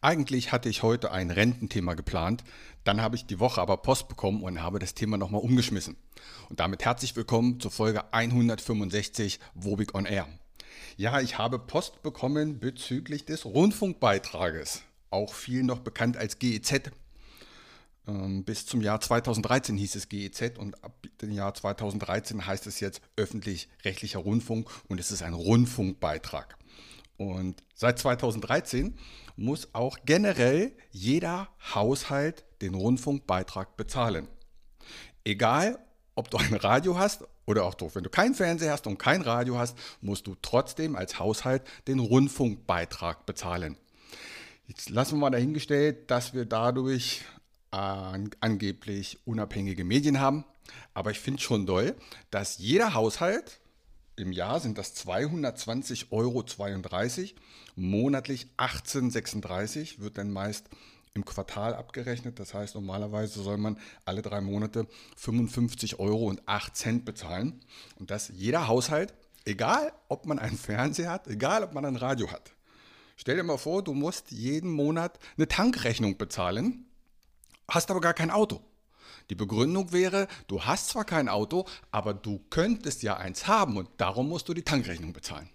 Eigentlich hatte ich heute ein Rententhema geplant, dann habe ich die Woche aber Post bekommen und habe das Thema nochmal umgeschmissen. Und damit herzlich willkommen zur Folge 165 Wobig on Air. Ja, ich habe Post bekommen bezüglich des Rundfunkbeitrages, auch viel noch bekannt als GEZ. Ähm, bis zum Jahr 2013 hieß es GEZ und ab dem Jahr 2013 heißt es jetzt öffentlich-rechtlicher Rundfunk und es ist ein Rundfunkbeitrag. Und seit 2013 muss auch generell jeder Haushalt den Rundfunkbeitrag bezahlen. Egal, ob du ein Radio hast oder auch wenn du keinen Fernseher hast und kein Radio hast, musst du trotzdem als Haushalt den Rundfunkbeitrag bezahlen. Jetzt lassen wir mal dahingestellt, dass wir dadurch an, angeblich unabhängige Medien haben. Aber ich finde schon doll, dass jeder Haushalt im Jahr sind das 220,32 Euro, monatlich 18,36 wird dann meist im Quartal abgerechnet. Das heißt, normalerweise soll man alle drei Monate 55 Euro und 8 Cent bezahlen. Und das jeder Haushalt, egal ob man einen Fernseher hat, egal ob man ein Radio hat. Stell dir mal vor, du musst jeden Monat eine Tankrechnung bezahlen, hast aber gar kein Auto. Die Begründung wäre, du hast zwar kein Auto, aber du könntest ja eins haben und darum musst du die Tankrechnung bezahlen.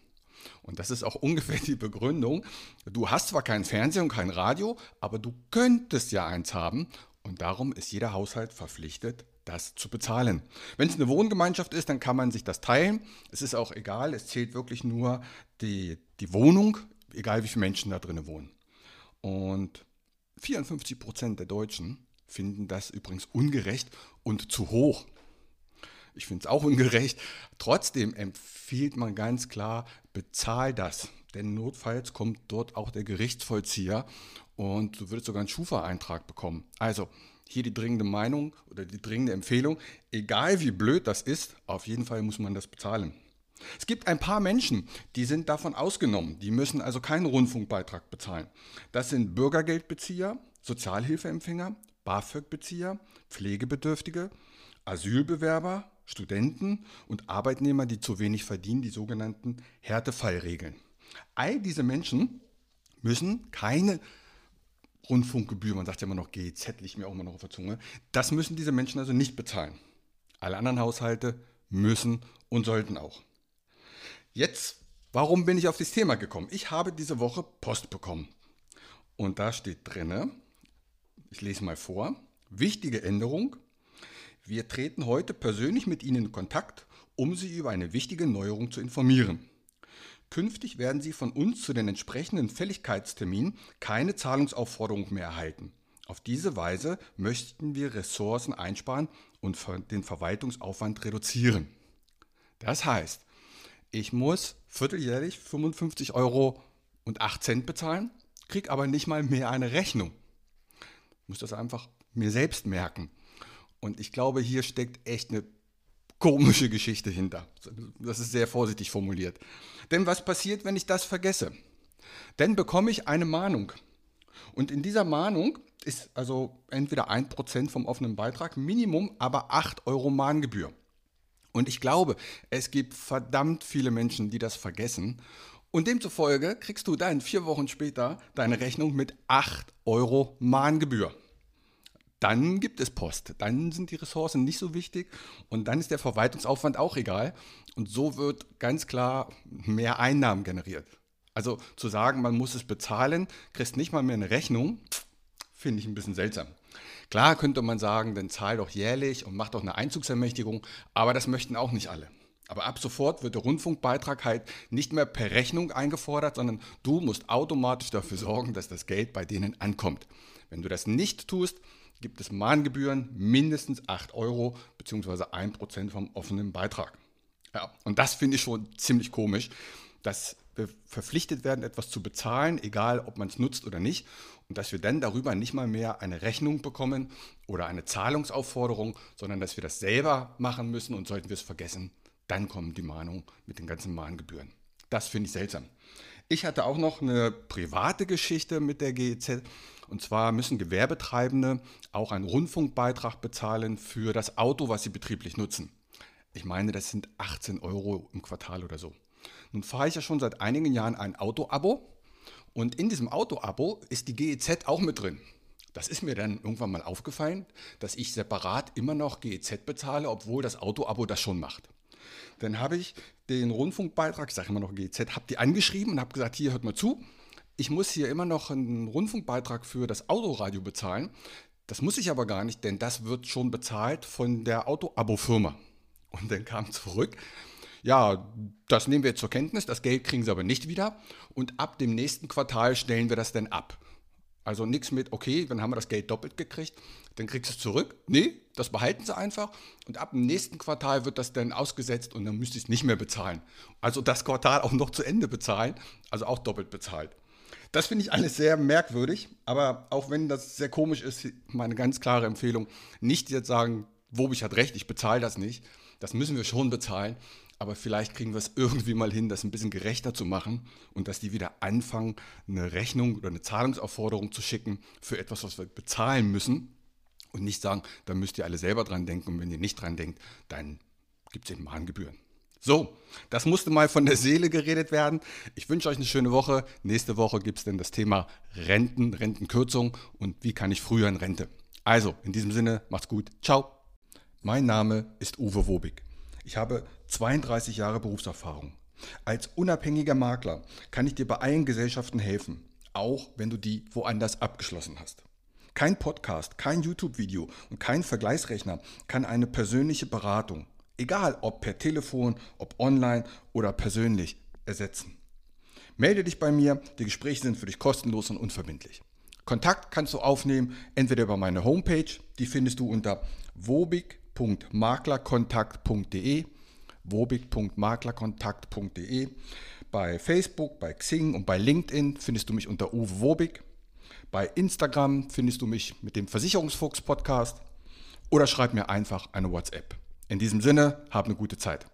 Und das ist auch ungefähr die Begründung. Du hast zwar keinen Fernseher und kein Radio, aber du könntest ja eins haben und darum ist jeder Haushalt verpflichtet, das zu bezahlen. Wenn es eine Wohngemeinschaft ist, dann kann man sich das teilen. Es ist auch egal, es zählt wirklich nur die, die Wohnung, egal wie viele Menschen da drinnen wohnen. Und 54 Prozent der Deutschen finden das übrigens ungerecht und zu hoch. Ich finde es auch ungerecht. Trotzdem empfiehlt man ganz klar, bezahl das. Denn notfalls kommt dort auch der Gerichtsvollzieher und du würdest sogar einen Schufa-Eintrag bekommen. Also hier die dringende Meinung oder die dringende Empfehlung, egal wie blöd das ist, auf jeden Fall muss man das bezahlen. Es gibt ein paar Menschen, die sind davon ausgenommen. Die müssen also keinen Rundfunkbeitrag bezahlen. Das sind Bürgergeldbezieher, Sozialhilfeempfänger, BAföG-Bezieher, Pflegebedürftige, Asylbewerber, Studenten und Arbeitnehmer, die zu wenig verdienen, die sogenannten Härtefallregeln. All diese Menschen müssen keine Rundfunkgebühr, man sagt ja immer noch GEZ, liegt mir auch immer noch auf der Zunge, das müssen diese Menschen also nicht bezahlen. Alle anderen Haushalte müssen und sollten auch. Jetzt, warum bin ich auf das Thema gekommen? Ich habe diese Woche Post bekommen. Und da steht drinne, ich lese mal vor. Wichtige Änderung. Wir treten heute persönlich mit Ihnen in Kontakt, um Sie über eine wichtige Neuerung zu informieren. Künftig werden Sie von uns zu den entsprechenden Fälligkeitsterminen keine Zahlungsaufforderung mehr erhalten. Auf diese Weise möchten wir Ressourcen einsparen und den Verwaltungsaufwand reduzieren. Das heißt, ich muss vierteljährlich 55 Euro und 8 Cent bezahlen, kriege aber nicht mal mehr eine Rechnung muss das einfach mir selbst merken. Und ich glaube, hier steckt echt eine komische Geschichte hinter. Das ist sehr vorsichtig formuliert. Denn was passiert, wenn ich das vergesse? Dann bekomme ich eine Mahnung. Und in dieser Mahnung ist also entweder 1% vom offenen Beitrag, Minimum aber 8 Euro Mahngebühr. Und ich glaube, es gibt verdammt viele Menschen, die das vergessen und demzufolge kriegst du dann vier Wochen später deine Rechnung mit 8 Euro Mahngebühr. Dann gibt es Post. Dann sind die Ressourcen nicht so wichtig und dann ist der Verwaltungsaufwand auch egal. Und so wird ganz klar mehr Einnahmen generiert. Also zu sagen, man muss es bezahlen, kriegst nicht mal mehr eine Rechnung, finde ich ein bisschen seltsam. Klar könnte man sagen, dann zahl doch jährlich und mach doch eine Einzugsermächtigung, aber das möchten auch nicht alle. Aber ab sofort wird der Rundfunkbeitrag halt nicht mehr per Rechnung eingefordert, sondern du musst automatisch dafür sorgen, dass das Geld bei denen ankommt. Wenn du das nicht tust, gibt es Mahngebühren mindestens 8 Euro bzw. 1% vom offenen Beitrag. Ja, und das finde ich schon ziemlich komisch, dass verpflichtet werden, etwas zu bezahlen, egal ob man es nutzt oder nicht, und dass wir dann darüber nicht mal mehr eine Rechnung bekommen oder eine Zahlungsaufforderung, sondern dass wir das selber machen müssen und sollten wir es vergessen, dann kommen die Mahnungen mit den ganzen Mahngebühren. Das finde ich seltsam. Ich hatte auch noch eine private Geschichte mit der GEZ. Und zwar müssen Gewerbetreibende auch einen Rundfunkbeitrag bezahlen für das Auto, was sie betrieblich nutzen. Ich meine, das sind 18 Euro im Quartal oder so. Nun fahre ich ja schon seit einigen Jahren ein Auto-Abo und in diesem Auto-Abo ist die GEZ auch mit drin. Das ist mir dann irgendwann mal aufgefallen, dass ich separat immer noch GEZ bezahle, obwohl das Auto-Abo das schon macht. Dann habe ich den Rundfunkbeitrag, ich sage immer noch GEZ, habe die angeschrieben und habe gesagt, hier hört mal zu, ich muss hier immer noch einen Rundfunkbeitrag für das Autoradio bezahlen. Das muss ich aber gar nicht, denn das wird schon bezahlt von der Auto-Abo-Firma. Und dann kam zurück, ja, das nehmen wir zur Kenntnis, das Geld kriegen sie aber nicht wieder und ab dem nächsten Quartal stellen wir das dann ab. Also nichts mit, okay, dann haben wir das Geld doppelt gekriegt, dann kriegst du es zurück. Nee, das behalten sie einfach und ab dem nächsten Quartal wird das dann ausgesetzt und dann müsste ich es nicht mehr bezahlen. Also das Quartal auch noch zu Ende bezahlen, also auch doppelt bezahlt. Das finde ich alles sehr merkwürdig, aber auch wenn das sehr komisch ist, meine ganz klare Empfehlung, nicht jetzt sagen, Wobig hat recht, ich bezahle das nicht. Das müssen wir schon bezahlen, aber vielleicht kriegen wir es irgendwie mal hin, das ein bisschen gerechter zu machen und dass die wieder anfangen, eine Rechnung oder eine Zahlungsaufforderung zu schicken für etwas, was wir bezahlen müssen und nicht sagen, da müsst ihr alle selber dran denken und wenn ihr nicht dran denkt, dann gibt es eben Mahngebühren. So, das musste mal von der Seele geredet werden. Ich wünsche euch eine schöne Woche. Nächste Woche gibt es dann das Thema Renten, Rentenkürzung und wie kann ich früher in Rente. Also, in diesem Sinne, macht's gut. Ciao. Mein Name ist Uwe Wobig. Ich habe 32 Jahre Berufserfahrung. Als unabhängiger Makler kann ich dir bei allen Gesellschaften helfen, auch wenn du die woanders abgeschlossen hast. Kein Podcast, kein YouTube-Video und kein Vergleichsrechner kann eine persönliche Beratung, egal ob per Telefon, ob online oder persönlich, ersetzen. Melde dich bei mir, die Gespräche sind für dich kostenlos und unverbindlich. Kontakt kannst du aufnehmen, entweder über meine Homepage, die findest du unter wobig wobig.maklerkontakt.de wobig.maklerkontakt.de Bei Facebook, bei Xing und bei LinkedIn findest du mich unter Uwe Wobig. Bei Instagram findest du mich mit dem Versicherungsfuchs Podcast oder schreib mir einfach eine WhatsApp. In diesem Sinne, hab eine gute Zeit.